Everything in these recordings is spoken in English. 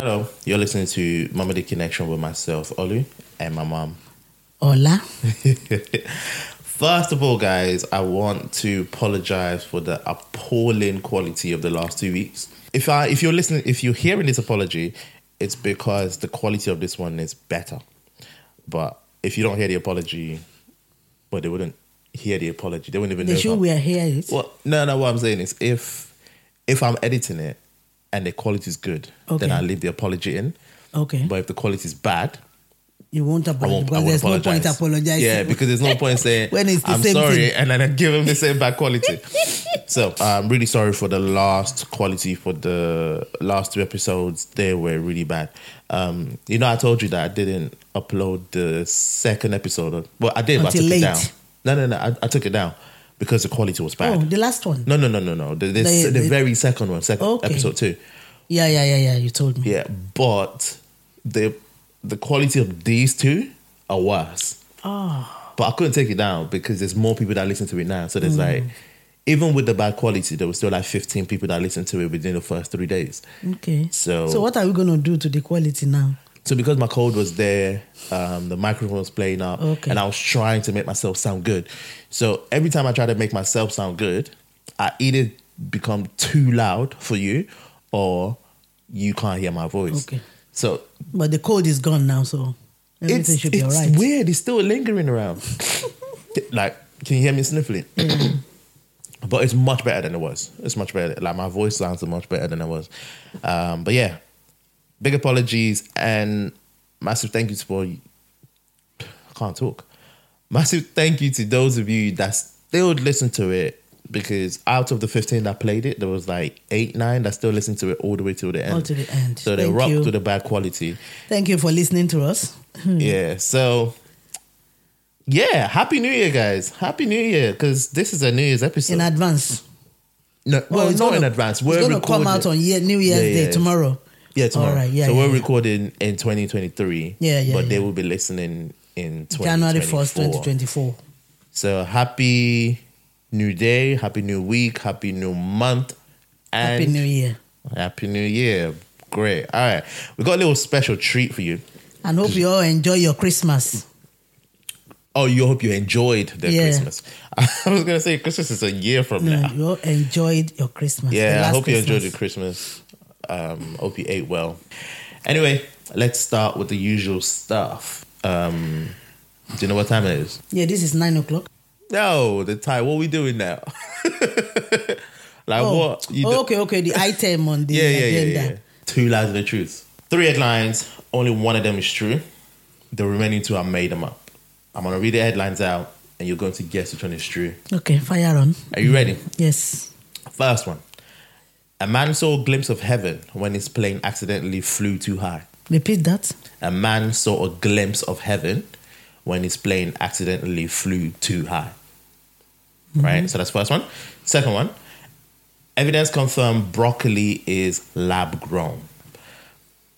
Hello, you're listening to Mama the Connection with myself, Olu, and my mom. Hola. First of all, guys, I want to apologize for the appalling quality of the last two weeks. If I, if you're listening, if you're hearing this apology, it's because the quality of this one is better. But if you don't hear the apology, well, they wouldn't hear the apology. They wouldn't even The know. I'm- we are here Well, no, no. What I'm saying is, if if I'm editing it and the quality is good, Okay. then I leave the apology in. okay. But if the quality is bad, you won't apologize because won't there's apologize. no point apologizing. Yeah, because there's no point saying When it's the I'm same sorry thing. and then I give them the same bad quality. so I'm really sorry for the last quality for the last two episodes. They were really bad. Um, you know, I told you that I didn't upload the second episode. Well, I did, but I took late. it down. No, no, no. I, I took it down because the quality was bad. oh, the last one. No, no, no, no, no. The, the, The- the, very second one, second Okay. episode two. Yeah, yeah, yeah, yeah. You told me. Yeah, but the the quality of these two are worse. Oh, But I couldn't take it down because there's more people that listen to it now. So there's Mm. like, even with the bad quality, there was still like 15 people that listened to it within the first three days. okay. So- so what are we going to do to the quality now? So because my code was there, um, the microphone was playing up, Okay. and I was trying to make myself sound good. So every time I try to make myself sound good, I either become too loud for you, or you can't hear my voice. Okay. So But the code is gone now, so everything it's, should be it's all right. weird. It's still lingering around. like, can you hear me sniffling? but it's much better than it was. It's much better. Like my voice sounds much better than it was. Um, but yeah, big apologies and massive thank you to for. I can't talk. Massive thank you to those of you that still listen to it because out of the 15 that played it, there was like eight, nine that still listened to it all the way till the end. All to the end. So they Thank rocked you. to the bad quality. Thank you for listening to us. Yeah. So, yeah. Happy New Year, guys. Happy New Year, because this is a New Year's episode. In advance. no, oh, well, it's not gonna- in advance. It's We're going to come out on year, New Year's Yeah, Day tomorrow. Yeah, tomorrow. All right, yeah, so yeah, we're yeah. recording in 2023. Yeah, yeah, But they will be listening in January 1st, 2024. 2024. So happy New Day, happy New Week, happy New Month, and Happy New Year. Happy New Year. Great. All right, we got a little special treat for you. And hope you all enjoy your Christmas. Oh, you hope you enjoyed the Yeah. Christmas. I was gonna say Christmas is a year from No, now. you all enjoyed your Christmas. Yeah, I hope you enjoyed your Christmas. Um, hope you ate well. Anyway, let's start with the usual stuff. Um, do you know what time it is? Yeah, this is nine o'clock. No, the time. What are we doing now? like Oh, what? Oh, okay, okay. The item on the yeah, yeah, yeah, agenda. yeah. Two lies and the truth. Three headlines. Only one of them is true. The remaining two I made them up. I'm gonna read the headlines out, and you're going to guess which one is true. Okay, fire on. Are you ready? Yes. First one. A man saw a glimpse of heaven when his plane accidentally flew too high. Repeat that. A man saw a glimpse of heaven when his plane accidentally flew too high. Mm-hmm. Right? So that's the first one. Second one. Evidence confirmed broccoli is lab grown.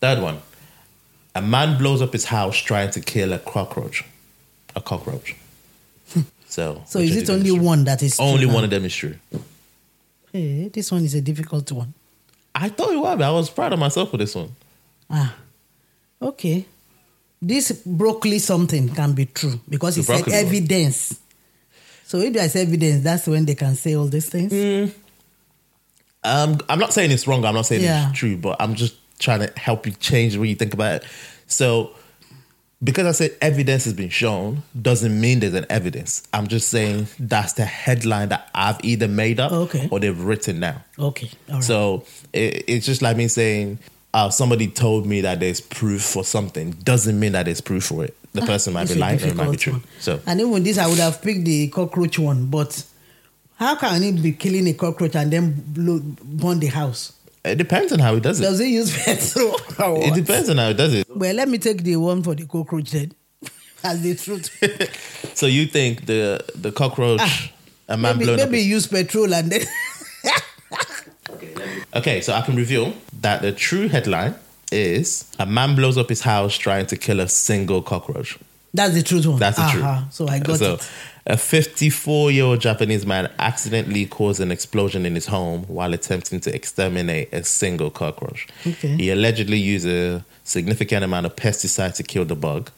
Third one. A man blows up his house trying to kill a cockroach. A cockroach. Hmm. So, So is it only true? one that is true Only one of them is true. Hey, this one is a difficult one. I thought it was. I was proud of myself for this one. Ah, okay. This broccoli something can be true because The it's one. evidence. So if there's evidence, that's when they can say all these things. Mm. Um, I'm not saying it's wrong. I'm not saying Yeah. it's true, but I'm just trying to help you change way you think about it. So, because I said evidence has been shown, doesn't mean there's an evidence. I'm just saying that's the headline that I've either made up Okay. or they've written now. Okay, all right. So it, it's just like me saying, uh, somebody told me that there's proof for something. Doesn't mean that there's proof for it. The person might be lying or it might be true. one. So and even this, I would have picked the cockroach one, but how can it be killing a cockroach and then blow, burn the house? It depends on how he does it. Does it use petrol? It depends on how he does it. Well, let me take the one for the cockroach then, as the truth. So you think the the cockroach, Ah, a man maybe blown up? maybe his- use petrol and then. Okay, so I can reveal that the true headline is a man blows up his house trying to kill a single cockroach. That's the truth one. That's the truth. Uh-huh. So I got so, it. A 54 year old Japanese man accidentally caused an explosion in his home while attempting to exterminate a single cockroach. Okay. He allegedly used a significant amount of pesticide to kill the bug,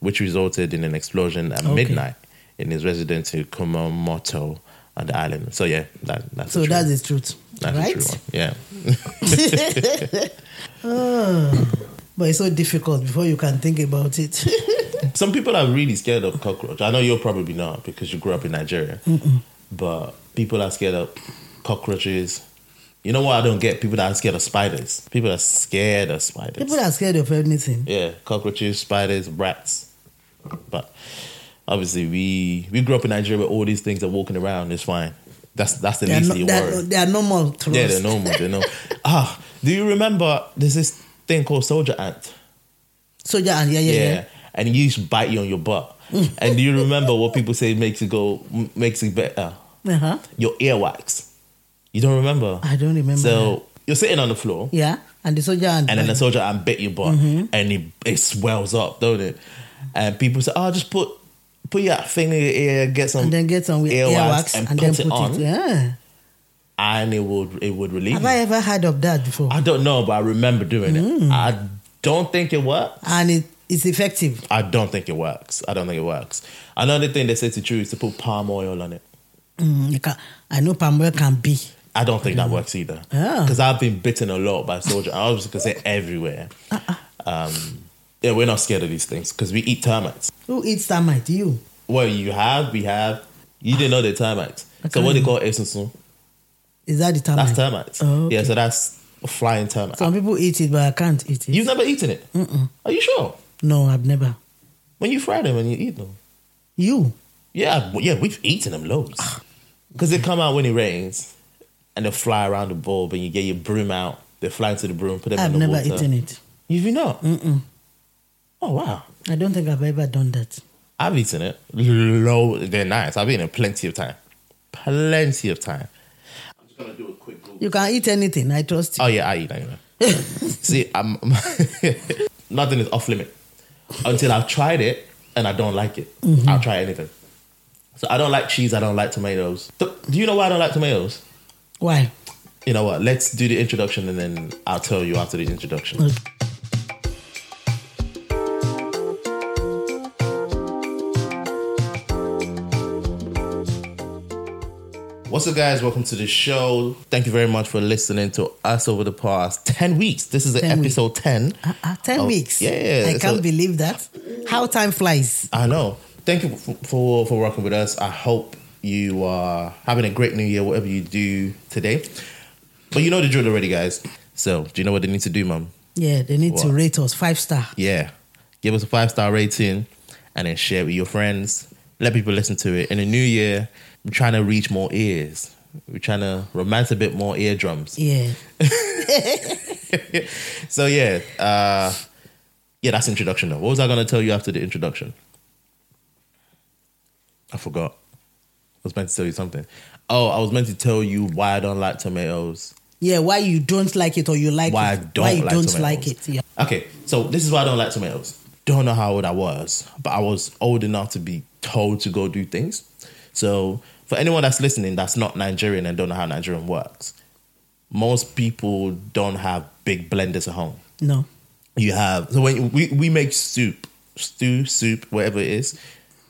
which resulted in an explosion at Okay. midnight in his residence in Kumamoto on the island. So, yeah, that, that's So the truth. that's the truth. That's right? the true one. Yeah. But it's so difficult before you can think about it. Some people are really scared of cockroach. I know you're probably not because you grew up in Nigeria. But people are scared of cockroaches. You know what I don't get? People that are scared of spiders. People are scared of spiders. People are scared of anything. yeah, cockroaches, spiders, rats. But obviously, we we grew up in Nigeria where all these things are walking around. It's fine. That's that's the They least no, they, worry. are, they are normal Yeah, they're normal. They're normal. ah, do you remember? There's this thing called soldier ant. Soldier and yeah, yeah, Yeah. yeah. And it used to bite you on your butt. and do you remember what people say makes it go makes it better? Uh-huh. Your earwax. You don't remember? I don't remember. So you're sitting on the floor, yeah, and the soldier and, and then the soldier ant bit your butt, Mm-hmm. and it, it swells up, don't it? And people say, "Oh, just put put your finger in your ear, get some, and then get some with earwax, and, and, put then it put on, it. Yeah. And it would it would relieve Have you." I ever heard of that before? I don't know, but I remember doing Mm. it. I don't think it works. and it's effective. I don't think it works. I don't think it works. Another thing they say to do is to put palm oil on it. Mm, can, I know palm oil can be. I don't think that works either. Ah. Because I've been bitten a lot by soldier. I was going to say everywhere. Uh-uh. Um, yeah, we're not scared of these things because we eat termites. Who eats termite? You. Well, you have, we have. You didn't know they're termites. So what they call esunsun, Is that the termite? that's termites. Oh, Yeah, so that's a flying termite. Some people eat it, but I can't eat it. You've never eaten it? Are you sure? no, I've never. When you fry them and you eat them? You. Yeah, yeah, we've eaten them loads. Ah. Because they come out when it rains and they fly around the bulb and you get your broom out. They fly into the broom, put them I've in the water. I've never eaten it. You've not? Mm-mm. Oh, wow. I don't think I've ever done that. I've eaten it. Low, they're nice. I've eaten it plenty of time. Plenty of time. I'm just going to do a quick Google. You can eat anything. I trust you. Oh, yeah, I eat it. See, I'm, nothing is off limit until I've tried it and I don't like it. Mm-hmm. I'll try anything. So I don't like cheese. I don't like tomatoes. Do you know why I don't like tomatoes? Why? You know what? Let's do the introduction and then I'll tell you after the introduction. Okay. What's up, guys? Welcome to the show. Thank you very much for listening to us over the past 10 weeks. This is 10 weeks. episode 10. Uh, uh, 10 Oh, weeks. yeah, I can't believe that. How time flies. I know. Thank you for, for, for working with us. I hope you are having a great new year, whatever you do today. But you know the drill already, guys. So, do you know what they need to do, mum? Yeah, they need to rate us five star. Yeah. Give us a five star rating and then share it with your friends. Let people listen to it. In the new year, we're trying to reach more ears. We're trying to romance a bit more eardrums. Yeah. So yeah, uh, yeah, that's introduction. Though. What was I going to tell you after the introduction? I forgot. I was meant to tell you something. Oh, I was meant to tell you why I don't like tomatoes. Yeah, why you don't like it or you like Why I don't why you like don't tomatoes. like it. Yeah. Okay, so this is why I don't like tomatoes. Don't know how old I was, but I was old enough to be told to go do things. So for anyone that's listening that's not Nigerian and don't know how Nigerian works, most people don't have big blenders at home. No. you have so when we, we make soup stew soup whatever it is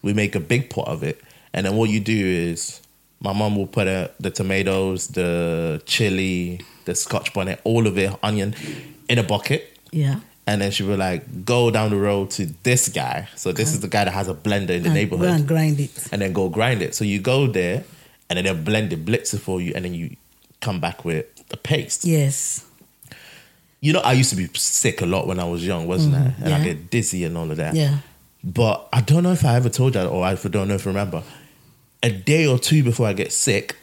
we make a big pot of it and then what you do is my mom will put uh, the tomatoes the chili the scotch bonnet all of it onion in a bucket Yeah. And then she would like go down the road to this guy so this is the guy that has a blender in the uh, And neighborhood Go and grind it. and then go grind it so you go there and then they'll blend it blitz it for you and then you come back with the paste Yes. you know, I used to be sick a lot when I was young, wasn't mm, I? And I get dizzy and all of that. Yeah. But I don't know if I ever told you, or I don't know if I remember. A day or two before I get sick,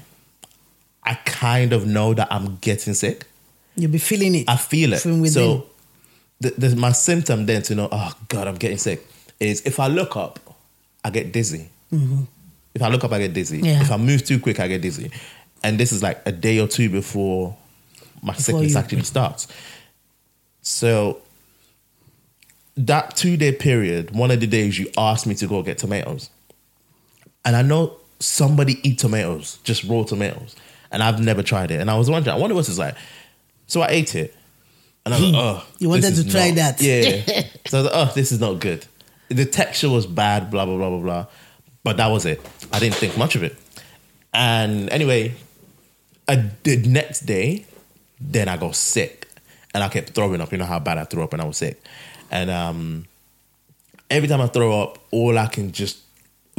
I kind of know that I'm getting sick. You'll be feeling it. I feel it. From within. So, the, the, my symptom then to know, oh God, I'm getting sick, is if I look up, I get dizzy. If I look up, I get dizzy. Mm-hmm. Yeah. If I move too quick, I get dizzy. And this is like a day or two before my sickness you- actually starts. So that two day period, one of the days you asked me to go get tomatoes, and I know somebody eat tomatoes, just raw tomatoes, and I've never tried it, and I was wondering, I wonder what it's like. So I ate it, and I was like, oh. You wanted to try not- that. yeah. so I was like, oh, this is not good. The texture was bad, blah blah blah blah blah, but that was it. I didn't think much of it, and anyway, I, the next day, then I got sick and I kept throwing up. You know how bad I threw up when I was sick. And um, every time I throw up, all I can just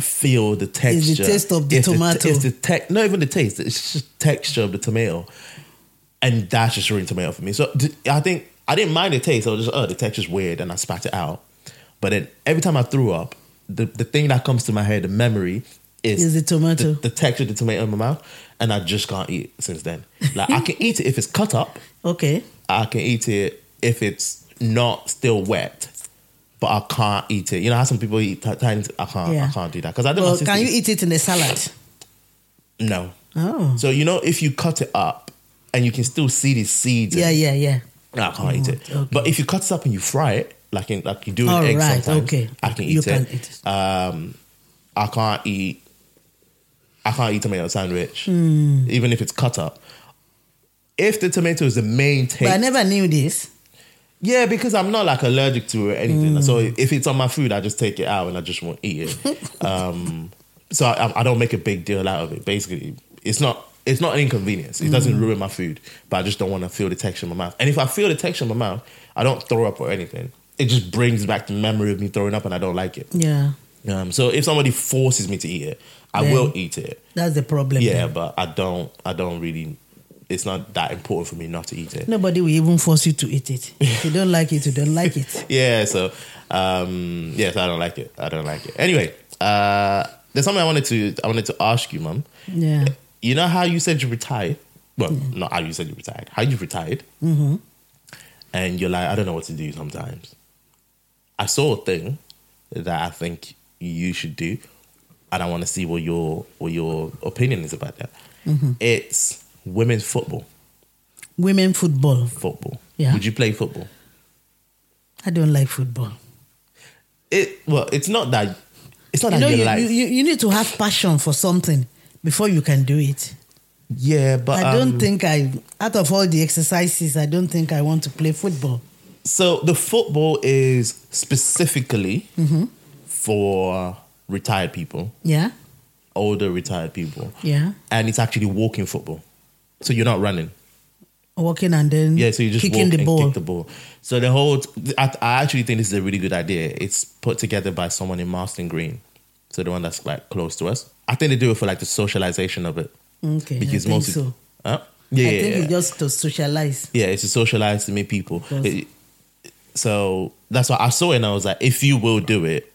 feel the texture. Is the taste of the It's tomato. it's the te- not even the taste. It's just texture of the tomato, and that's just ruined tomato for me. So I think I didn't mind the taste. I was just oh the texture's weird, and I spat it out. But then every time I threw up, the the thing that comes to my head, the memory. Is, Is the tomato. the, the texture of the tomato in my mouth, and I just can't eat it since then. Like I can eat it if it's cut up, Okay. I can eat it if it's not still wet, but I can't eat it. You know how some people eat t- tiny. I can't. Yeah. I can't do that because I don't. Well, can you eat it in a salad? No. Oh. So you know if you cut it up and you can still see the seeds. Yeah, yeah, yeah. I can't eat it. okay. But if you cut it up and you fry it, like in, like you do All eggs right, sometimes, okay. I can eat You it. can eat it. Um, I can't eat. I can't eat tomato sandwich, Hmm. even if it's cut up. If the tomato is the main taste, But I never knew this. Yeah, because I'm not like allergic to it or anything. Mm. So if it's on my food, I just take it out and I just won't eat it. um, so I, I don't make a big deal out of it. Basically, it's not it's not an inconvenience. It Mm. doesn't ruin my food, but I just don't want to feel the texture in my mouth. And if I feel the texture in my mouth, I don't throw up or anything. It just brings back the memory of me throwing up, and I don't like it. Yeah. Um, so if somebody forces me to eat it, I Then- will eat it. That's the problem. Yeah, then. but I don't. I don't really. It's not that important for me not to eat it. Nobody will even force you to eat it. If you don't like it, you don't like it. yeah, so um yes, I don't like it. I don't like it. Anyway, uh there's something I wanted to I wanted to ask you, mum. Yeah. You know how you said you retired? Well, not how you said you retired. How you retired? Mm-hmm. And you're like, I don't know what to do sometimes. I saw a thing that I think you should do, and I want to see what your what your opinion is about that. Mm-hmm. It's women's football. Women football. Football. Yeah. Would you play football? I don't like football. It well, it's not that. It's not You that know, you, like. you, you, you need to have passion for something before you can do it. yeah, but I don't um, think I, out of all the exercises, I don't think I want to play football. So the football is specifically Mm-hmm. for retired people, Yeah. older retired people, Yeah. and it's actually walking football. So you're not running. Walking and then Yeah, so you just kicking walk the and ball. kick the ball. So the whole, I, I actually think this is a really good idea. It's put together by someone in Marston Green, so the one that's like close to us. I think they do it for like the socialization of it. Okay, I because think most so. Huh? Yeah, I yeah, think yeah. it's just to socialize. Yeah, it's to socialize to meet people. It- so that's why I saw it and I was like, if you will do it,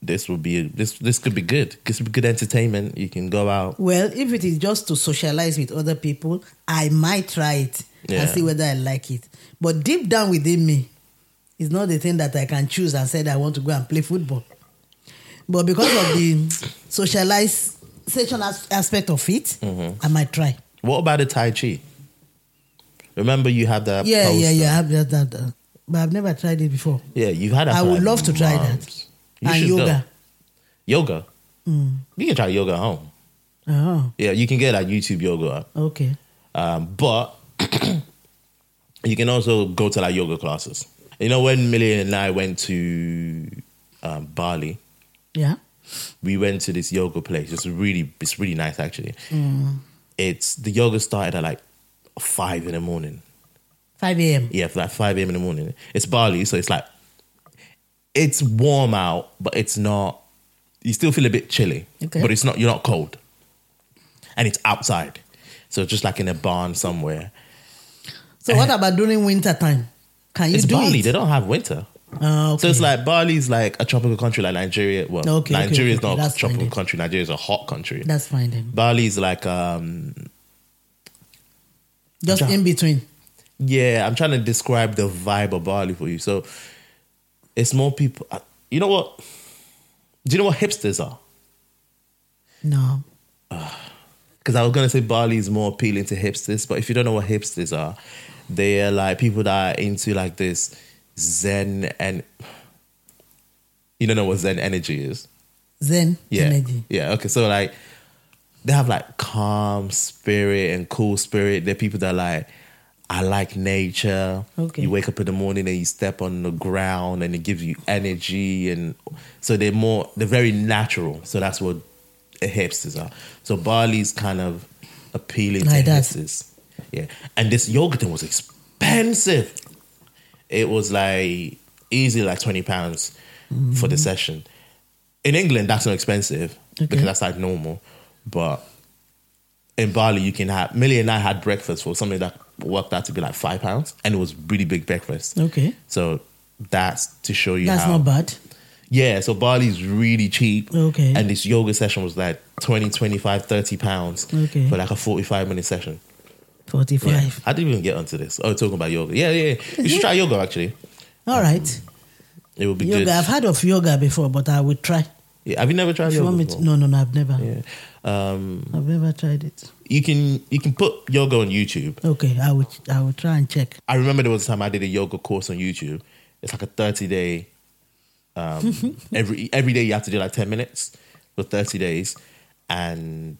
this will be this this could be good. This could be good entertainment. You can go out. Well, if it is just to socialize with other people, I might try it Yeah. and see whether I like it. But deep down within me, it's not the thing that I can choose and said I want to go and play football. But because of the socialization as- aspect of it, Mm-hmm. I might try. What about the Tai Chi? Remember you had that Yeah, yeah, poster? yeah. I have that, that, that. But I've never tried it before. Yeah, you've had that. I would love to try that. You and should go. yoga. Yoga. Mm. You can try yoga at home. Oh, Yeah, you can get that YouTube yoga. okay. Um, but you can also go to like yoga classes. You know, when Millie and I went to um, Bali, Yeah. we went to this yoga place. It's really, it's really nice actually. Mm. It's the yoga started at like five in the morning. 5 a.m. Yeah, for like five a.m. in the morning. It's Bali, so it's like it's warm out, but it's not. You still feel a bit chilly, Okay. but it's not. You're not cold, and it's outside, so just like in a barn somewhere. So what about during winter time? Can you It's do Bali. it? They don't have winter. Oh, okay. So it's like Bali's like a tropical country like Nigeria. Well, Okay, Nigeria is okay, not a fine tropical country. Nigeria is a hot country. That's fine then. Bali's like um Just in between. yeah, I'm trying to describe the vibe of Bali for you. So it's more people uh, you know what? Do you know what hipsters are? No. Because I was gonna say Bali is more appealing to hipsters, but if you don't know what hipsters are, they are like people that are into like this Zen and You don't know what Zen energy is? Zen Yeah. energy. Yeah. Okay. So like they have like calm spirit and cool spirit. They're people that are like, I like nature. Okay. You wake up in the morning and you step on the ground and it gives you energy and so they're more they're very natural. So that's what hipsters are. So Bali's kind of appealing Like to that. hipsters. Yeah. And this yoga thing was expensive. It was like easily like twenty pounds for the mm-hmm. session. In England, that's not expensive Okay. because that's like normal. But in Bali, you can have Millie and I had breakfast for something that worked out to be like five pounds, and it was really big breakfast. Okay. So that's to show you That's how. not bad. Yeah, so Bali's really cheap. Okay. And this yoga session was like 20, 25, 30 pounds Okay. for like a 45 minute session. 45. Yeah. I didn't even get onto this. Oh, talking about yoga. Yeah, yeah. yeah. You should try yoga actually. All right. It will be Yoga. good. I've heard of yoga before, but I would try. Yeah. Have you never tried If yoga? want me before? to, no, no, no, I've never. Yeah. Um, I've never tried it. you can you can put yoga on YouTube. Okay, I would I would try and check. I remember there was a time I did a yoga course on YouTube. It's like a 30 day um, every every day you have to do like 10 minutes for 30 days and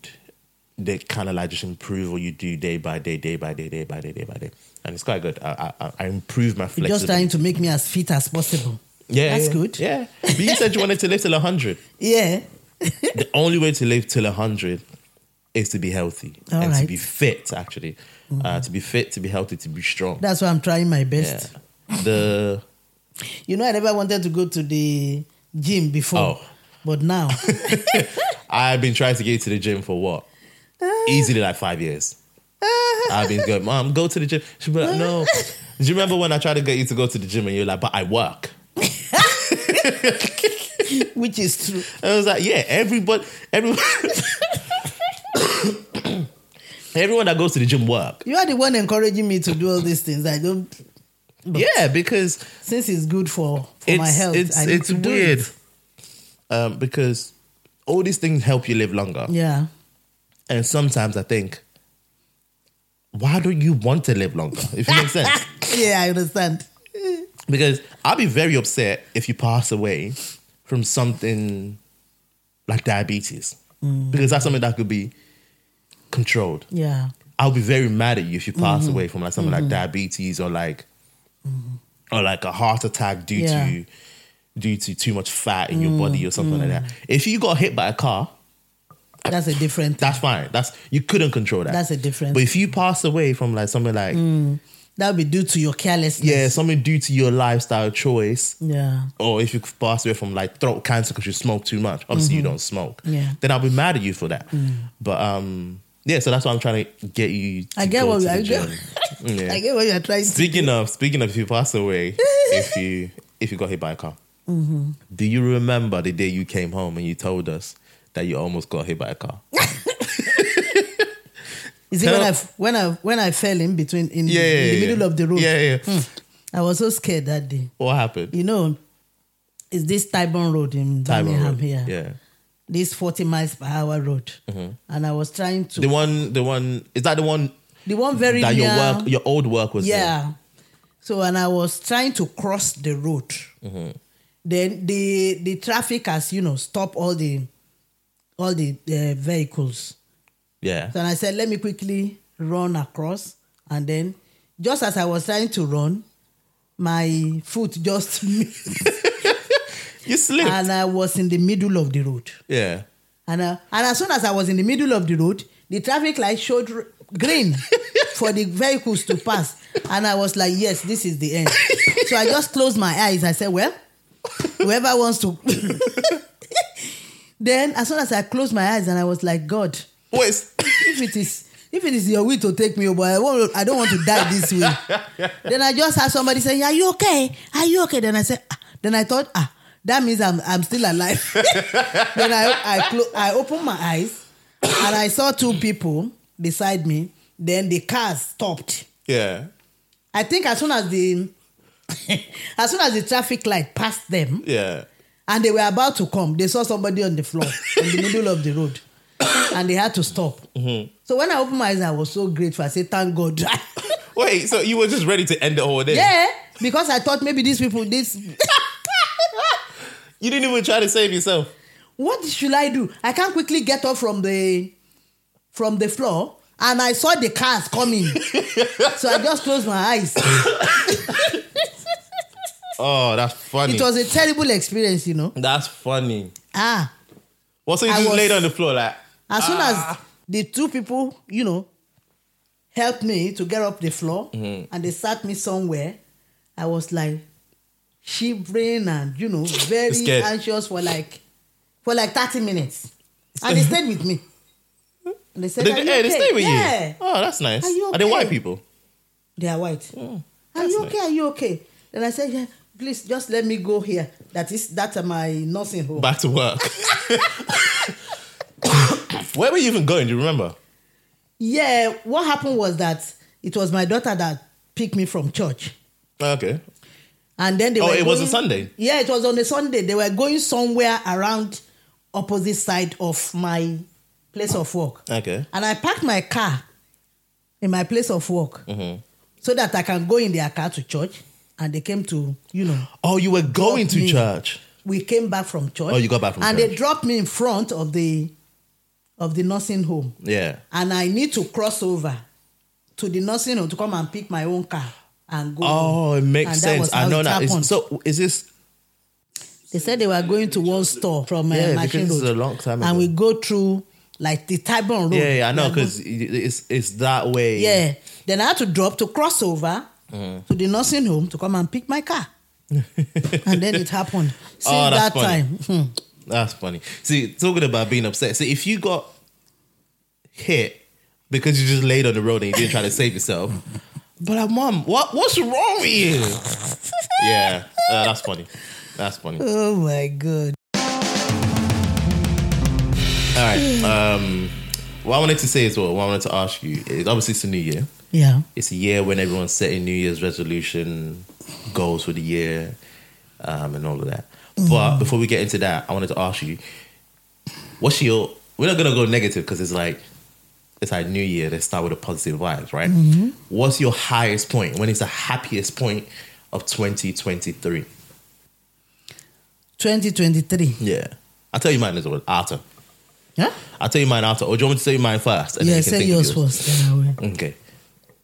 they kind of like just improve what you do day by day, day by day, day by day, day by day. And it's quite good. I I, I improve my You're just trying to make me as fit as possible. yeah, That's yeah, good. Yeah. But you said you wanted to live till 100. Yeah. the only way to live till 100 is to be healthy All and to right. Mm-hmm. be fit, actually. Uh, to be fit, to be healthy, to be strong. That's why I'm trying my Yeah. best. The You know, I never wanted to go to the gym before. Oh. But now, I've been trying to get to the gym for what? Easily like five years. I've been going, Mom, go to the gym. She'll be like, No. Do you remember when I tried to get you to go to the gym and you're like, But I work? which is true. I was like, Yeah, everybody, everyone, everyone that goes to the gym work. You are the one encouraging me to do all these things. I don't, Yeah, because since it's good for, for my health, it's it's weird. it. Um, because all these things help you live longer. Yeah. And sometimes I think, why don't you want to live longer? If it makes sense. Yeah, I understand. Because I'll be very upset if you pass away from something like diabetes. Mm. Because that's something that could be controlled. Yeah. I'll be very mad at you if you pass Mm-hmm. away from like something like diabetes or like or like a heart attack due Yeah. to due to too much fat in your body or something like that. If you got hit by a car, That's a different that's fine. That's you couldn't control that. That's a different- But if you pass away from like something like That would be due to your carelessness. yeah, something due to your lifestyle choice, Yeah. or if you pass away from like throat cancer because you smoke too much, obviously you don't smoke. Mm-hmm. Yeah. Then I'll be mad at you for that. But um, yeah, so that's why I'm trying to get you. To I get what to I get. Yeah. I get what you're trying to Speaking of speaking of if you pass away, if you if you got hit by a car, Mm-hmm. do you remember the day you came home and you told us that you almost got hit by a car? Is it when I when I when I fell in between in, Yeah, yeah, in the yeah, middle yeah. of the road? Yeah, yeah. I was so scared that day. What happened? You know, it's this Tyburn Road in Birmingham here. Yeah. This 40 miles per hour road. And I was trying to The one, the one is that the one the one very that near your work, your old work was. Yeah. So and I was trying to cross the road. Mm-hmm. Then the the traffic has you know stop all the all the uh, vehicles. Yeah. So I said, let me quickly run across, and then just as I was trying to run, my foot just You slipped. and I was in the middle of the road. yeah. And uh, and as soon as I was in the middle of the road, the traffic light showed r- green for the vehicles to pass, and I was like, "Yes, this is the end." so I just closed my eyes. I said, "Well, whoever wants to." then, as soon as I closed my eyes, and I was like, "God, Wait. if it is." If it is your will to take me, but I won't. I don't want to die this way. then I just had somebody say, "Are you okay? Are you okay?" Then I said, ah. "Then I thought, ah, that means I'm I'm still alive." then I I clo- I opened my eyes and I saw two people beside me. Then the cars stopped. Yeah. I think as soon as the as soon as the traffic light passed them Yeah. And they were about to come, they saw somebody on the floor in the middle of the road, and they had to stop. Mm-hmm. So when I opened my eyes, I was so grateful. I said, "Thank God." Wait. So you were just ready to end the whole day? yeah, because I thought maybe these people this. You didn't even try to save yourself. What should I do? I can't quickly get up from the from the floor, and I saw the cars coming, so I just closed my eyes. Oh, that's funny. It was a terrible experience, you know. that's funny. Ah, Well, so you I just was- laid on the floor like. as soon as Ah. the two people, you know, helped me to get up the floor, Mm-hmm. and they sat me somewhere, I was like shivering and you know very Scared. anxious for like for like thirty minutes, and they stayed with me. And they said, They, "Are you hey, they okay?" stay with yeah. you. Oh, that's nice. Are you Are they white people? They are white. are Mm, that's you okay? Are you okay? Then I said, yeah, please just let me go here. That is that's my nursing home. Back to work. Where were you even going? Do you remember? yeah, what happened was that it was my daughter that picked me from church. Okay. And then they Oh, it was a Sunday? Yeah, it was on a Sunday. They were going somewhere around opposite side of my place of work. Okay. And I parked my car in my place of work Mm-hmm. so that I can go in their car to church. And they came to, you know, Oh, you were going to me. church. we came back from church. Oh, you got back from church. and church. they dropped me in front of the of the nursing home. Yeah. And I need to cross over to the nursing home to come and pick my own car and go. Oh, it makes And sense. I know that. Is- So, is this? They said they were going to one store from uh, Yeah, Machine Road. a long time And we go through like the Tyburn Road. Yeah, yeah, I know because it's it's that way. Yeah. Then I had to drop to cross over Mm. to the nursing home to come and pick my car. and then it happened. Since Oh, that funny. time. hmm, That's funny. See, talking about being upset. See, if you got hit because you just laid on the road and you didn't try to save yourself, but like, mom, what what's wrong with you? yeah, uh, that's funny. That's funny. Oh my God. All right. Um, what I wanted to say as well, what I wanted to ask you is obviously it's a new year. Yeah. It's a year when everyone's setting New Year's resolution goals for the year um, and all of that. But before we get into that, I wanted to ask you, what's your? We're not gonna go negative because it's like it's like New Year. Let's start with a positive vibes, right? What's your highest point? When is the happiest point of 2023? 2023. Yeah, I'll tell you mine as well after. Yeah? I'll tell you mine after. Or do you want me to tell you mine first? Yeah, you can say of yours first. Then I will. Okay.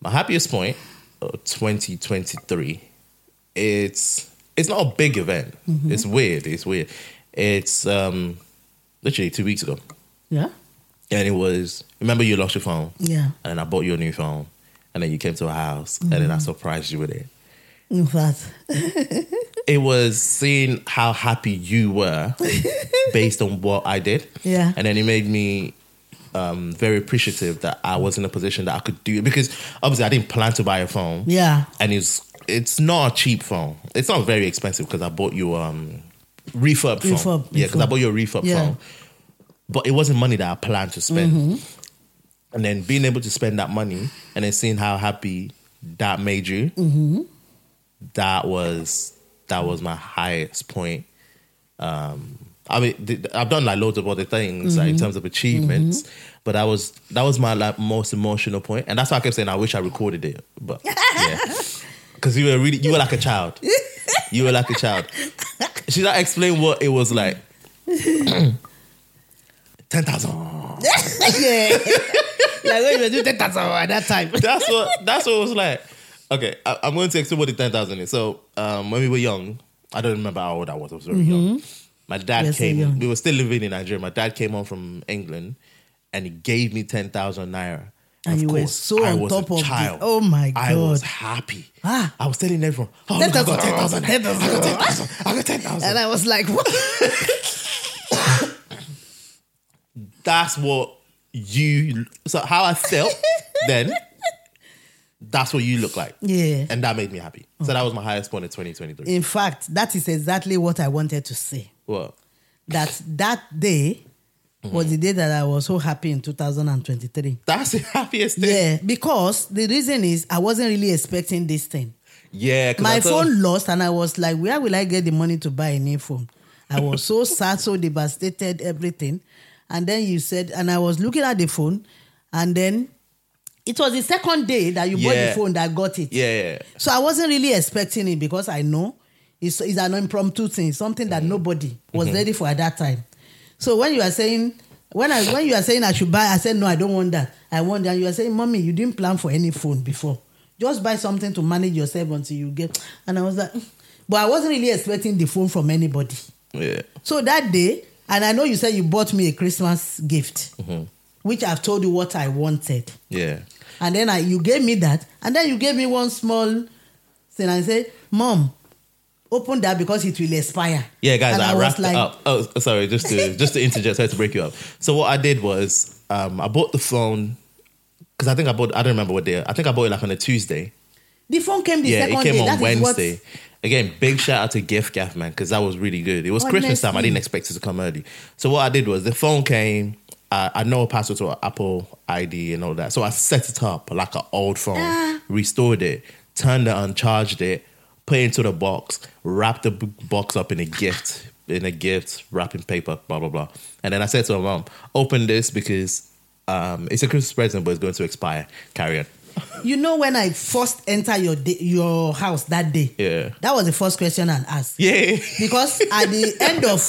My happiest point of 2023, it's it's not a big event. Mm-hmm. It's weird. It's weird. It's um literally two weeks ago. Yeah? And it was remember you lost your phone? Yeah. And I bought you a new phone. And then you came to a house and then I Mm-hmm. surprised you with it. In fact, It was seeing how happy you were based on what I did. Yeah. And then it made me um, very appreciative that I was in a position that I could do it because obviously I didn't plan to buy a phone. yeah. And it's it's not a cheap phone. It's not very expensive because I bought you um refurb phone. Refurb, yeah, because I bought you a refurb Yeah. phone. But it wasn't money that I planned to spend. Mm-hmm. And then being able to spend that money and then seeing how happy that made you, Mm-hmm. that was that was my highest point. Um, I mean, I've done like loads of other things Mm-hmm. in terms of achievements, but that was that was my like most emotional point, and that's why I kept saying I wish I recorded it, but yeah, because you were really you were like a child, you were like a child. Should I explain what it was like? Ten thousand. yeah. like when you were doing that at that time. That's what that's what it was like. Okay, I, I'm going to explain what the ten thousand is. So um, when we were young, I don't remember how old I was. I was very young. My dad You're came. young. We were still living in Nigeria. My dad came home from England, and he gave me ten thousand naira. And Of you were course, so I on was top of the- child. oh my god! I was happy. Ah. I was telling everyone, "Oh, look, I got ten thousand. I 10,000. got ten thousand. I got ten thousand. And I was like, what? That's what you. So how I felt then. That's what you look like. Yeah. And that made me happy. So that was my highest point in 2023. In fact, that is exactly what I wanted to say. What? That that day was the day that I was so happy in 2023. That's the happiest day. Yeah, because the reason is I wasn't really expecting this thing. Yeah, My I thought- phone lost, and I was like, where will I get the money to buy a new phone? I was so sad, so devastated, everything. And then you said, and I was looking at the phone, and then it was the second day that you bought Yeah. the phone that got it. Yeah, yeah. So I wasn't really expecting it because I know It's, it's an impromptu thing, something Mm-hmm. that nobody was ready for at that time. So when you are saying, when I when you are saying I should buy, I said no, I don't want that. I want that. You are saying, mommy, you didn't plan for any phone before. Just buy something to manage yourself until you get. And I was like, but I wasn't really expecting the phone from anybody. Yeah. So that day, and I know you said you bought me a Christmas gift, Mm-hmm. which I've told you what I wanted. Yeah. And then I, you gave me that, and then you gave me one small thing I said, "Mom, open that because it will expire." Yeah, guys, And I, was wrapped it up. Oh, sorry, just to just to interject, sorry to break you up. So what I did was, um, I bought the phone because I think I bought. I don't remember what day. I think I bought it like on a Tuesday. The phone came the yeah, second it came day. on That what- Wednesday. Again, big shout out to giffgaff man because that was really good. It was Christmas time. I didn't expect it to come early. So what I did was the phone came. Uh, I know a password to an Apple ID and all that, so I set it up like an old phone, Ah. restored it, turned it on, charged it, put it into the box, wrap the box up in a gift, in a gift wrapping paper, blah blah blah. And then I said to my mom, "Open this because um, it's a Christmas present, but it's going to expire. Carry on." You know when I first enter your day, your house that day. Yeah. That was the first question I asked. Yeah. Because at the end of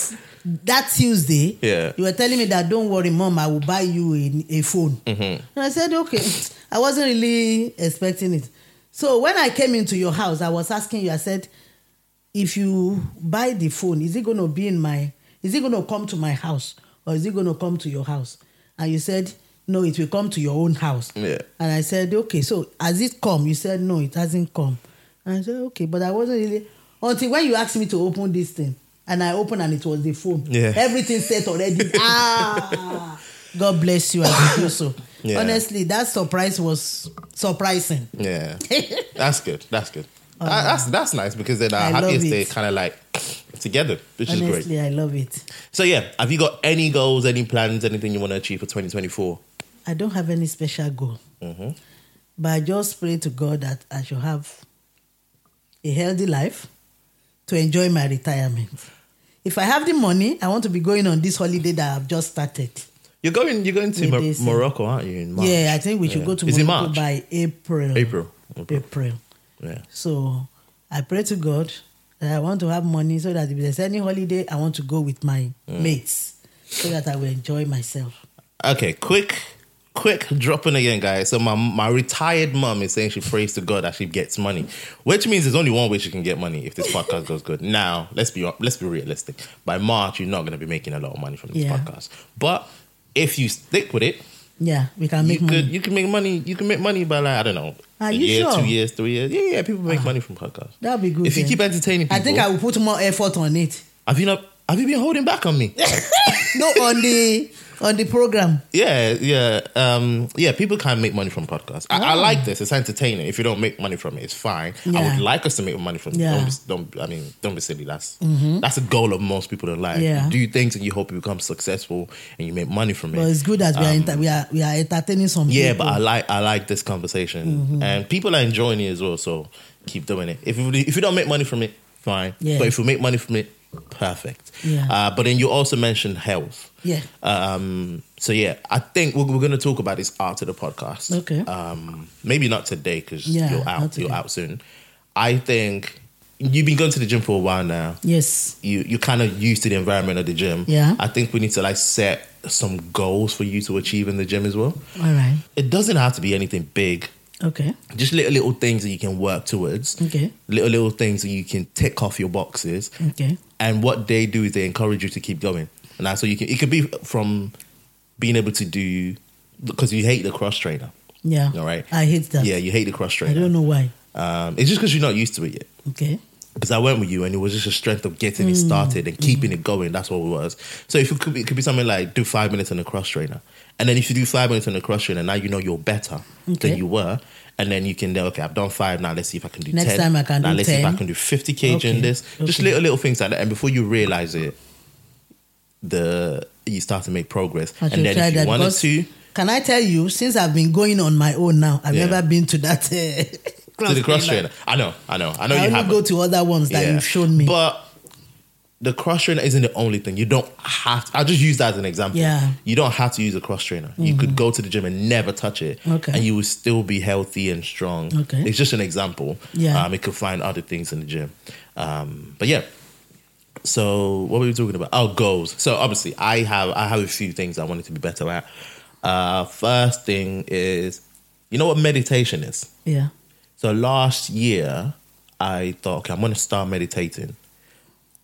that Tuesday, Yeah. you were telling me that don't worry, mom, I will buy you a, a phone. Mm-hmm. And I said, okay. I wasn't really expecting it. So when I came into your house, I was asking you, I said, if you buy the phone, is it going to be in my, is it going to come to my house or is it going to come to your house? And you said, no, it will come to your own house. Yeah. And I said, okay, so has it come? You said, no, it hasn't come. And I said, okay, but I wasn't really, until when you asked me to open this thing, and I opened and it was the phone. Yeah. Everything set already. ah, God bless you as you do so. Yeah. Honestly, that surprise was surprising. Yeah, that's good. That's good. That- that's that's nice because then our happiest day kind of like together, which is great. Honestly, I love it. So yeah, have you got any goals, any plans, anything you want to achieve for 2024? I don't have any special goal, Mm-hmm. but I just pray to God that I should have a healthy life to enjoy my retirement. If I have the money, I want to be going on this holiday that I've just started. You're going. You're going to Mor- uh, Morocco, aren't you? In March? Yeah, I think we should Yeah. go to Is Morocco March? by April. April. April. April. Yeah. So I pray to God that I want to have money so that if there's any holiday, I want to go with my Mm. mates so that I will enjoy myself. Okay, quick, quick dropping again, guys. So my my retired mum is saying she prays to God that she gets money, which means there's only one way she can get money if this podcast goes good. Now, let's be let's be realistic. By March, you're not going to be making a lot of money from this Yeah. podcast, but if you stick with it, Yeah, we can make you money. could you can make money. You can make money by like I don't know, Are a year, sure? Two years, three years. Yeah, yeah. People make ah. money from podcasts. That'd be good. If you keep entertaining people, I think I will put more effort on it. have you not? Have you been holding back on me? No, on the on the program. Yeah, yeah, um, yeah. People can make money from podcasts. I, I Oh. like this. It's entertaining. If you don't make money from it, it's fine. I would like us to make money from it. Yeah. Mm-hmm. Don't, be, don't. I mean, don't be silly. That's that's a goal of most people in life. Yeah. You do things and you hope you become successful and you make money from it. But it's good that we are enter- we are we are entertaining some Um, yeah, people. but I like I like this conversation Mm-hmm. and people are enjoying it as well. So keep doing it. If you, if you don't make money from it, fine. Yeah. But if you make money from it, perfect. Yeah. Uh, but then you also mentioned health. Yeah. Um, so yeah, I think we're, we're going to talk about this after the podcast. Okay. Um, maybe not today because Yeah, you're out. You're out soon. I think you've been going to the gym for a while now. yes. You you kind of used to the environment of the gym. Yeah. I think we need to like set some goals for you to achieve in the gym as well. All right. It doesn't have to be anything big. Okay. Just little little things that you can work towards. Okay. Little little things that you can tick off your boxes. Okay. And what they do is they encourage you to keep going. And that's so you can. It could be from being able to do because you hate the cross trainer. Yeah. All right. I hate that. Yeah, you hate the cross trainer. I don't know why. Um, it's just because you're not used to it yet. Okay. Because I went with you and it was just a strength of getting it started and keeping it going. That's what it was. So if it could be, it could be something like do five minutes on the cross trainer, and then if you do five minutes on the cross trainer, now you know you're better Okay. than you were, and then you can then okay, I've done five. Now let's see if I can do Next 10. time I can now do let's see if I can do fifty kg Okay. in this. Just little little things like that, and before you realize it, the you start to make progress. I and then if you wanted to can I tell you, since I've been going on my own now, I've Yeah. never been to that uh, to the cross trainer. I know, I know, I know I you only have go to other ones that Yeah. you've shown me. But the cross trainer isn't the only thing. You don't have. To, I'll just use that as an example. Yeah. You don't have to use a cross trainer. You could go to the gym and never touch it, Okay. and you will still be healthy and strong. Okay. It's just an example. Yeah. Um, it could find other things in the gym. Um, but yeah. So what were we talking about? Oh, goals. So obviously, I have I have a few things I wanted to be better at. Uh, first thing is, you know what meditation is. Yeah. So last year, I thought, okay, I'm going to start meditating,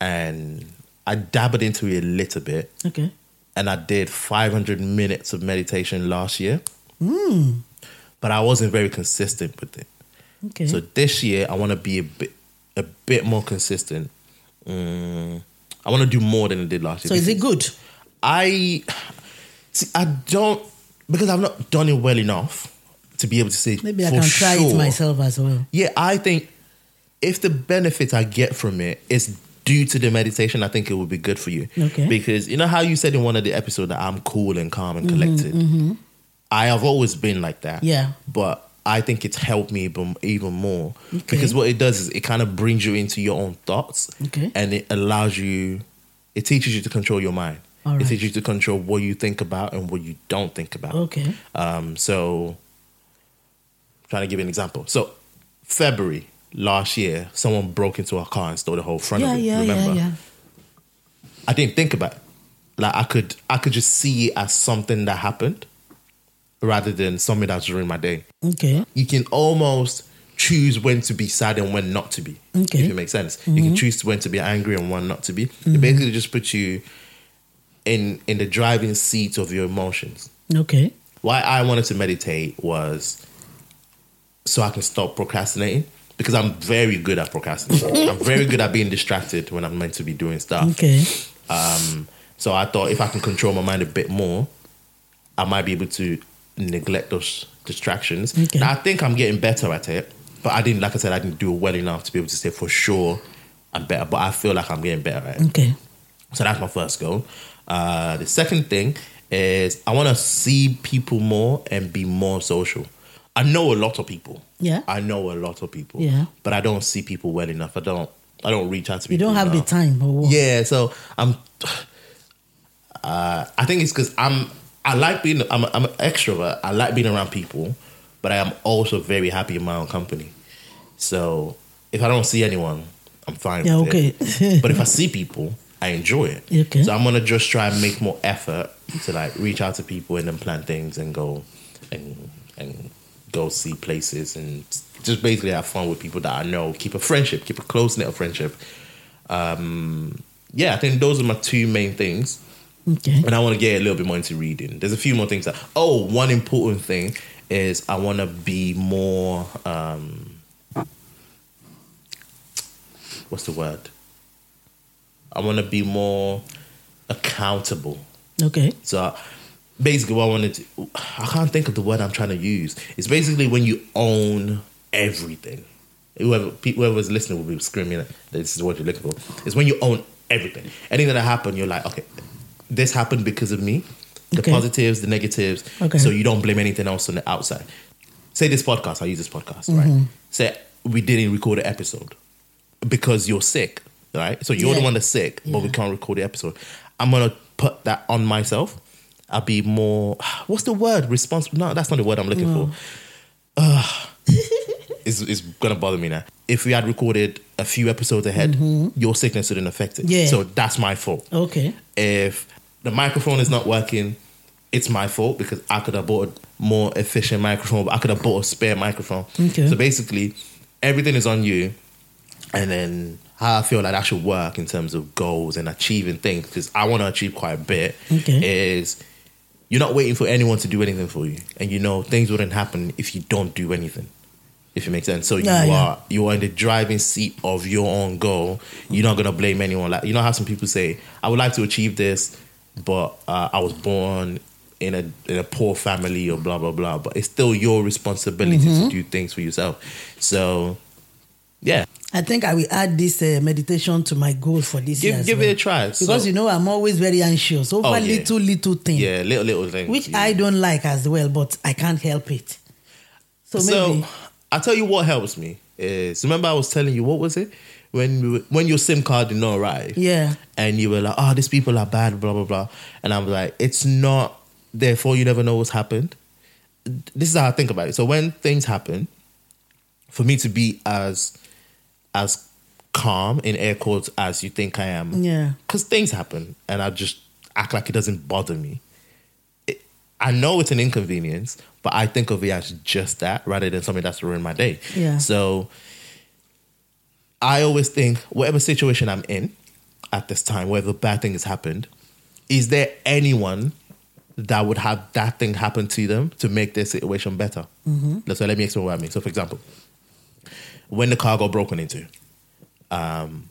and I dabbled into it a little bit, Okay. and I did 500 minutes of meditation last year, Hmm. but I wasn't very consistent with it. Okay. So this year, I want to be a bit a bit more consistent. Mm, I want to do more than I did last year. so is it good? I see. I don't because I've not done it well enough to be able to say. Maybe I can try it myself as well. Yeah, I think if the benefit I get from it is due to the meditation, I think it would be good for you. Okay. Because you know how you said in one of the episodes that I'm cool and calm and Mm-hmm, collected. I have always been like that. Yeah. But I think it's helped me even, even more Okay. because what it does is it kind of brings you into your own thoughts, Okay. and it allows you, it teaches you to control your mind. All It teaches you to control what you think about and what you don't think about. Okay. Um, so, trying to give you an example. So, February last year, someone broke into our car and stole the whole front Yeah, of it. yeah, remember? yeah, yeah. I didn't think about it. Like I could, I could just see it as something that happened, rather than something that's during my day. Okay. You can almost choose when to be sad and when not to be. Okay. If it makes sense, you can mm-hmm. choose when to be angry and when not to be. It mm-hmm. basically just puts you in in the driving seat of your emotions Okay. why I wanted to meditate was so I can stop procrastinating because I'm very good at procrastinating. I'm very good at being distracted when I'm meant to be doing stuff. Okay. Um, so I thought if I can control my mind a bit more, I might be able to neglect those distractions. Okay. Now, I think I'm getting better at it, but I didn't, like I said, I didn't do well enough to be able to say for sure I'm better. But I feel like I'm getting better at it. Okay. So that's my first goal. Uh, the second thing is I want to see people more and be more social. I know a lot of people. Yeah. I know a lot of people. Yeah. But I don't see people well enough. I don't. I don't reach out to You people. You don't have the time? Yeah. So I'm. Uh, I think it's because I'm. I like being. I'm. I'm an extrovert. I like being around people, but I am also very happy in my own company. So if I don't see anyone, I'm fine. Yeah, okay. but if I see people, I enjoy it. Okay. So I'm gonna just try and make more effort to like reach out to people and then plan things and go and and go see places and just basically have fun with people that I know. Keep a friendship, keep a close knit of friendship. Um, yeah, I think those are my two main things. Okay. And I want to get a little bit more into reading. There's a few more things that. Oh, one important thing is I want to be more. Um, what's the word? I want to be more accountable. Okay. So basically, what I wanted to, I can't think of the word I'm trying to use. It's basically when you own everything. Whoever whoever's listening will be screaming that this is what you're looking for. It's when you own everything. Anything that happened, you're like, okay, this happened because of me. The Okay. positives, the negatives. Okay. So you don't blame anything else on the outside. Say this podcast, I use this podcast, right? Mm-hmm. Say we didn't record an episode because you're sick, right? So you're the one that's sick, but we can't record the episode. I'm gonna put that on myself. I'll be more. What's the word? Responsible? No, that's not the word I'm looking for. Ugh. it's, it's gonna bother me now. If we had recorded a few episodes ahead, your sickness wouldn't affect it. Mm-hmm. Yeah. So that's my fault. Okay. If the microphone is not working, it's my fault because I could have bought a more efficient microphone, but I could have bought a spare microphone. Okay. So basically, everything is on you. And then how I feel like that should work in terms of goals and achieving things, because I want to achieve quite a bit, Okay. is you're not waiting for anyone to do anything for you. And you know things wouldn't happen if you don't do anything. If it makes sense. So you Yeah, yeah. are you are in the driving seat of your own goal. You're not gonna blame anyone. Like you know how some people say, I would like to achieve this, but uh, I was born in a in a poor family or blah blah blah. But it's still your responsibility Mm-hmm. to do things for yourself. So yeah. I think I will add this uh, meditation to my goal for this year. Give as give well. it a try. Because So- you know I'm always very anxious over Oh, yeah. little little things, Yeah, little little things. which yeah. I don't like as well, but I can't help it. So So maybe I tell you what helps me is remember I was telling you what was it when we were, when your SIM card did not arrive. Yeah. And you were like, oh, these people are bad, blah blah blah. And I'm like, it's not. Therefore, you never know what's happened. This is how I think about it. So when things happen, for me to be as as calm in air quotes as you think I am, Yeah. because things happen, and I just act like it doesn't bother me. It, I know it's an inconvenience, but I think of it as just that rather than something that's ruined my day. Yeah. So I always think, whatever situation I'm in at this time, whatever bad thing has happened, is there anyone that would have that thing happen to them to make their situation better? Mm-hmm. So let me explain what I mean. So, for example, when the car got broken into, um,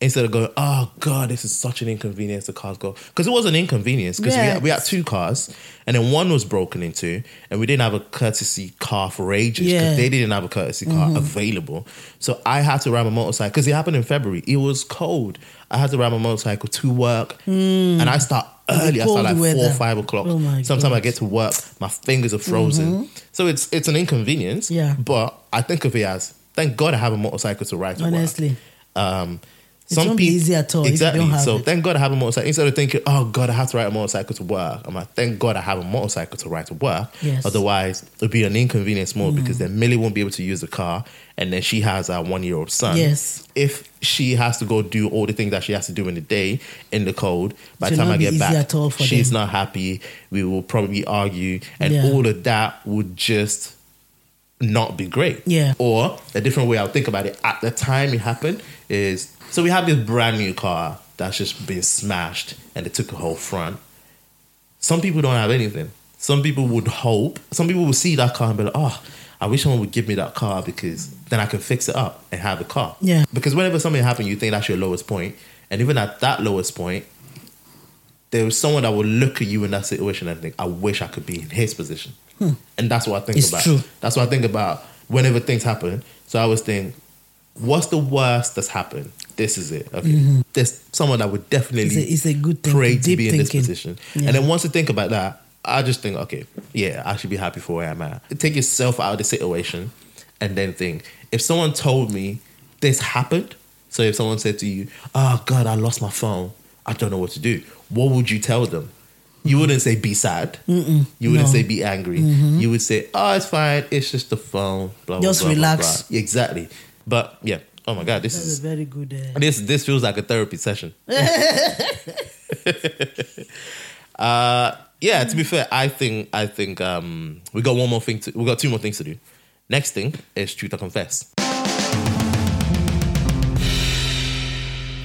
instead of going, oh God, this is such an inconvenience, the cars go. Because it was an inconvenience because we, had, we had two cars and then one was broken into and we didn't have a courtesy car for ages because Yeah. Mm-hmm. they didn't have a courtesy car available. So I had to ride my motorcycle because it happened in February. It was cold. I had to ride my motorcycle to work and I start early. I start like four or five o'clock. Oh Sometimes I get to work, my fingers are frozen. So it's it's an inconvenience. Yeah. But I think of it as thank God I have a motorcycle to ride to. Honestly. Um, It won't be easy at all Exactly. so it. thank God I have a motorcycle. Instead of thinking, oh God, I have to ride a motorcycle to work. I'm like, thank God I have a motorcycle to ride to work. Yes. Mm. Otherwise, it'd be an inconvenience more because then Millie won't be able to use the car, and then she has a one year old son. Yes. If she has to go do all the things that she has to do in the day in the cold, by the time I get back, at all for she's them. not happy. We will probably argue, and Yeah. all of that would just not be great. Yeah. Or a different way I'll think about it at the time it happened is so we have this brand new car that's just been smashed and it took a whole front. Some people don't have anything. Some people would hope, some people would see that car and be like, oh, I wish someone would give me that car because then I can fix it up and have a car. Yeah. Because whenever something happens, you think that's your lowest point. And even at that lowest point, there was someone that would look at you in that situation and think, I wish I could be in his position. And that's what I think Hmm. It's about. true. That's what I think about whenever things happen. So I always think, what's the worst that's happened? This is it. Okay. There's someone that would definitely Mm-hmm. It's a- it's a good thing, pray to be in this position. Yeah. And then once you think about that, I just think, okay, yeah, I should be happy for where I'm at. Take yourself out of the situation and then think, if someone told me this happened, so if someone said to you, oh God, I lost my phone, I don't know what to do, what would you tell them? You wouldn't say be sad. You wouldn't No. Mm-hmm. say be angry. You would say, oh, it's fine. It's just the phone. Blah, Just blah, relax. blah. Exactly. But yeah. Oh my God, this That's is a very good. Uh, this this feels like a therapy session. uh, yeah, to be fair, I think I think um, we got one more thing to we got two more things to do. Next thing is truth or confess.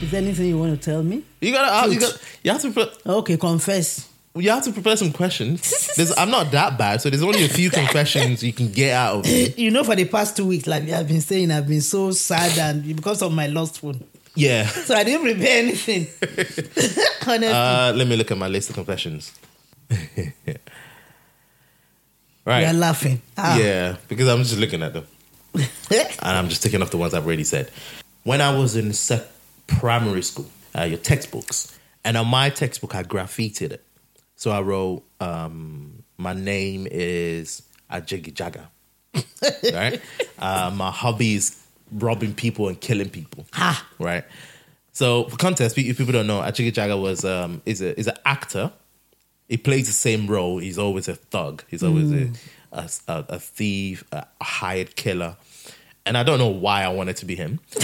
is there anything you want to tell me? You gotta uh, you got you have to Okay, confess. You have to prepare some questions. There's, I'm not that bad, so there's only a few confessions you can get out of. You know, for the past two weeks, like I've been saying, I've been so sad and because of my lost phone. Yeah. So I didn't prepare anything. Uh, let me look at my list of confessions. right. are laughing. Ah. Yeah, because I'm just looking at them. and I'm just taking off the ones I've already said. When I was in sec- primary school, uh, your textbooks, and on my textbook, I graffitied it. So I wrote, um, "My name is Ajigi Jaga." right? Uh, my hobby is robbing people and killing people. Ah. Right. So for context, if people don't know, Ajigi Jaga was um, is a is an actor. He plays the same role. He's always a thug. He's always a, a, a, a thief, a hired killer. And I don't know why I wanted to be him.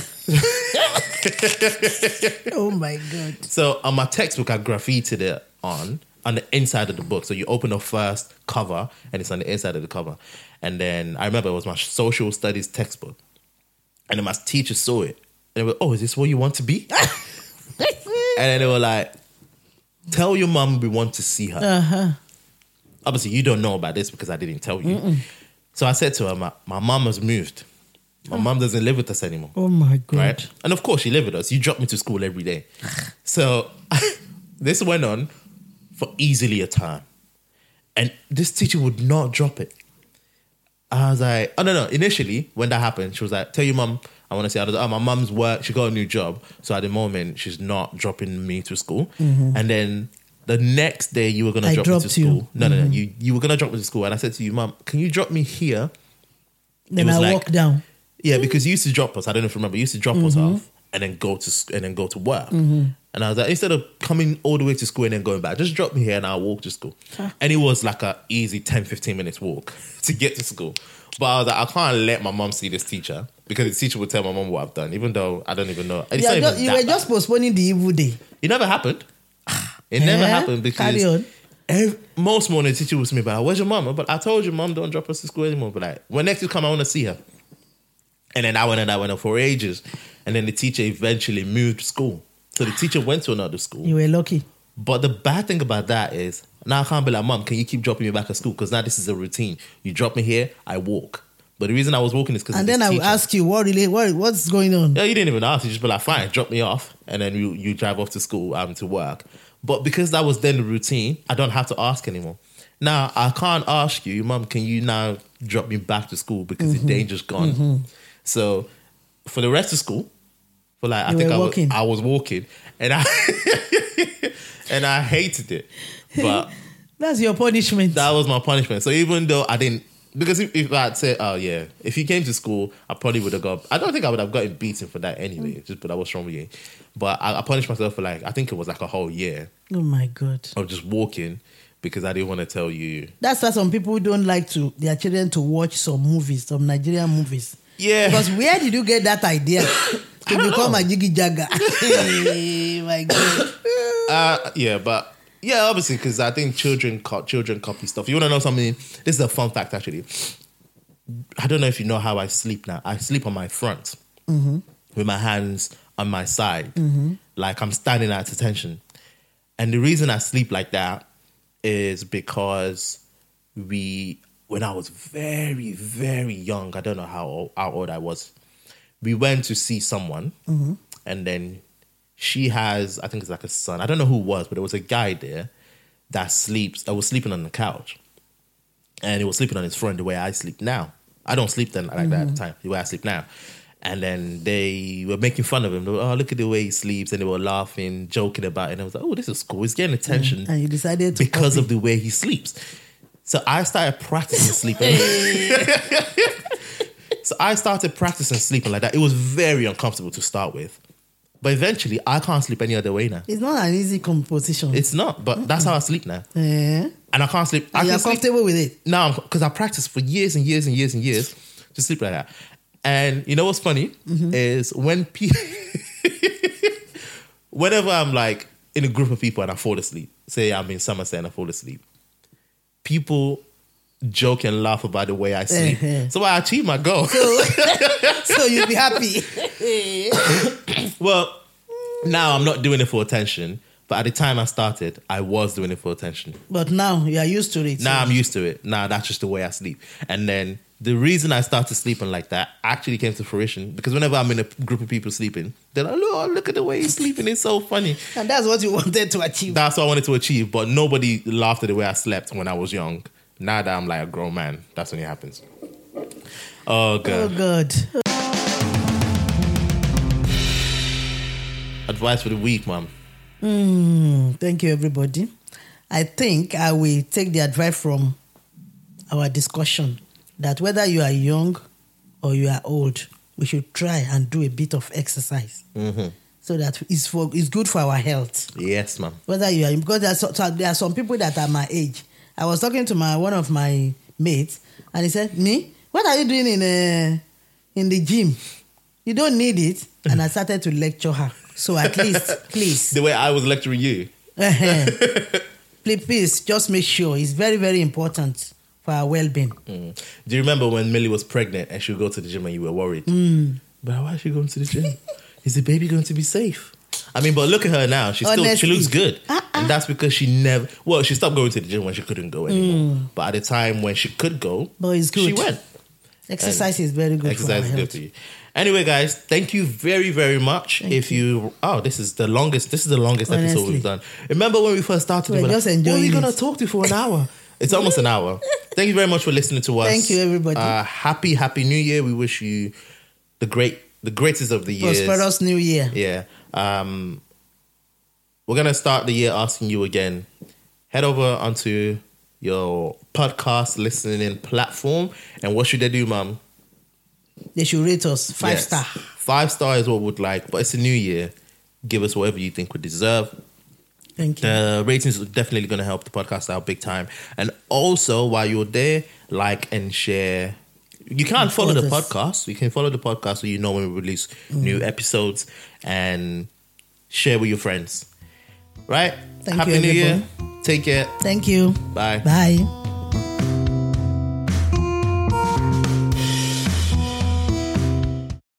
oh my God. So on my textbook, I graffitied it on on the inside of the book. So you open the first cover, and it's on the inside of the cover. And then I remember it was my social studies textbook, and then my teacher saw it, and they were, "Oh, is this what you want to be?" and then they were like, "Tell your mom we want to see her." Uh-huh. Obviously, you don't know about this because I didn't tell you. So I said to her, "My, my mom has moved. My mom doesn't live with us anymore." Oh my God. right? And of course, she lived with us. You dropped me to school every day. So this went on for easily a time. And this teacher would not drop it. I was like, oh, no, no. Initially, when that happened, she was like, tell your mum, I want to say, I was like, oh, my mum's work, she got a new job. So at the moment, she's not dropping me to school. Mm-hmm. And then the next day, you were going to drop me to you. school. No, no, no. Mm-hmm. You, you were going to drop me to school. And I said to you, mum, can you drop me here? Then I like- walk down. Yeah, because you used to drop us. I don't know if you remember. You used to drop us Mm-hmm. off and then go to and then go to work. Mm-hmm. And I was like, instead of coming all the way to school and then going back, just drop me here and I'll walk to school. And it was like a easy 10, 15 minutes walk to get to school. But I was like, I can't let my mom see this teacher because the teacher will tell my mom what I've done, even though I don't even know. It's You, not are even just, you were bad. just postponing the evil day. It never happened. It never Eh? happened because Carry on. ev- most morning the teacher was me about where's your mom? But I told you, mom, don't drop us to school anymore. But like, when next you come, I want to see her. And then I went and I went on for ages, and then the teacher eventually moved school. So the teacher went to another school. You were lucky. But the bad thing about that is now I can't be like, mom, can you keep dropping me back at school? Because now this is a routine. You drop me here, I walk. But the reason I was walking is because And then I will ask you, what really, what, what's going on? yeah, you didn't even ask. You just be like, fine, drop me off, and then you you drive off to school, um, to work. But because that was then the routine, I don't have to ask anymore. Now I can't ask you, mom, can you now drop me back to school because Mm-hmm. the danger's gone. So for the rest of school, for like I think I was, walking. I was walking, and I and I hated it, but That's your punishment. that was my punishment. So even though I didn't, because if, if I'd say, oh yeah, if you came to school, I probably would have got. I don't think I would have gotten beaten for that anyway. Mm. Just but I was wrong with you. But I, I punished myself for like I think it was like a whole year oh my God. of just walking because I didn't want to tell you. That's why some people don't like to their children to watch some movies, some Nigerian movies. Yeah. Because where did you get that idea to become know. a jiggy jagger? hey, my God. Uh, yeah, but yeah, obviously because I think children co- children copy stuff. You want to know something? This is a fun fact actually. I don't know if you know how I sleep now. I sleep on my front with my hands on my side, like I'm standing at attention. And the reason I sleep like that is because we, when I was very, very young, I don't know how old, how old I was, we went to see someone, mm-hmm. and then she has, I think it's like a son. I don't know who it was, but there was a guy there that sleeps. I was sleeping on the couch, and he was sleeping on his friend the way I sleep now. I don't sleep then like that at the mm-hmm. time. The way I sleep now. And then they were making fun of him. They were, oh, look at the way he sleeps, and they were laughing, joking about it. And I was like, oh, this is cool. He's getting attention And you decided to because copy. of the way he sleeps. So I started practicing sleeping. so I started practicing sleeping like that. It was very uncomfortable to start with. But eventually, I can't sleep any other way now. It's not an easy composition. It's not, but that's how I sleep now. Eh? And I can't sleep. I you're can sleep comfortable with it. now because I practiced for years and years and years and years to sleep like that. And you know what's funny is when people, whenever I'm like in a group of people and I fall asleep, say I'm in Somerset and I fall asleep, people joke and laugh about the way I sleep. Eh-heh. So I achieve my goal. so you'll be happy. well, now I'm not doing it for attention, but at the time I started, I was doing it for attention. but now you are used to it. Now I'm used to it. Now that's just the way I sleep. And then the reason I started sleeping like that actually came to fruition because whenever I'm in a group of people sleeping, they're like, "Look, look at the way he's sleeping. It's so funny." and that's what you wanted to achieve. That's what I wanted to achieve. But nobody laughed at the way I slept when I was young. Now that I'm like a grown man, that's when it happens. Oh God. oh god! God. Advice for the week, mom. Hmm, thank you, everybody. I think I will take the advice from our discussion that whether you are young or you are old, we should try and do a bit of exercise so that it's for it's good for our health. Yes, ma'am. Whether you are because there are, so, so there are some people that are my age. I was talking to my one of my mates, and he said, "Me, what are you doing in uh, in the gym? You don't need it." And I started to lecture her. So at least, please, The way I was lecturing you. uh-huh. please, please, just make sure it's very, very important for our well-being. Mm. Do you remember when Millie was pregnant and she would go to the gym and you were worried? Mm. But why is she going to the gym? is the baby going to be safe? I mean, but look at her now. She's still she looks good, Uh-uh. and that's because she never. Well, she stopped going to the gym when she couldn't go anymore. Mm. But at the time when she could go, But it's good. She went. Exercise is very good Exercise for is good health. for you. Anyway, guys, thank you very, very much. if you, oh, this is the longest. This is the longest episode we've done. Remember when we first started? We're we were just like, What are we gonna talk to for an hour? It's almost an hour. Thank you very much for listening to us. Thank you, everybody. Uh, happy, happy New Year. We wish you the great, the greatest of the years. Prosperous New Year. Yeah. Um, we're gonna start the year asking you again. Head over onto your podcast listening platform, and what should they do, Mum? They should rate us five Yes. star. Five star is what we'd like, but it's a new year. Give us whatever you think we deserve. Thank you. The ratings are definitely going to help the podcast out big time. And also, while you're there, like and share. You can't follow the podcast. You can follow the podcast so you know when we release new mm. episodes and share with your friends. Right? Thank Happy you, New Year. Take care. Thank you. Bye. Bye.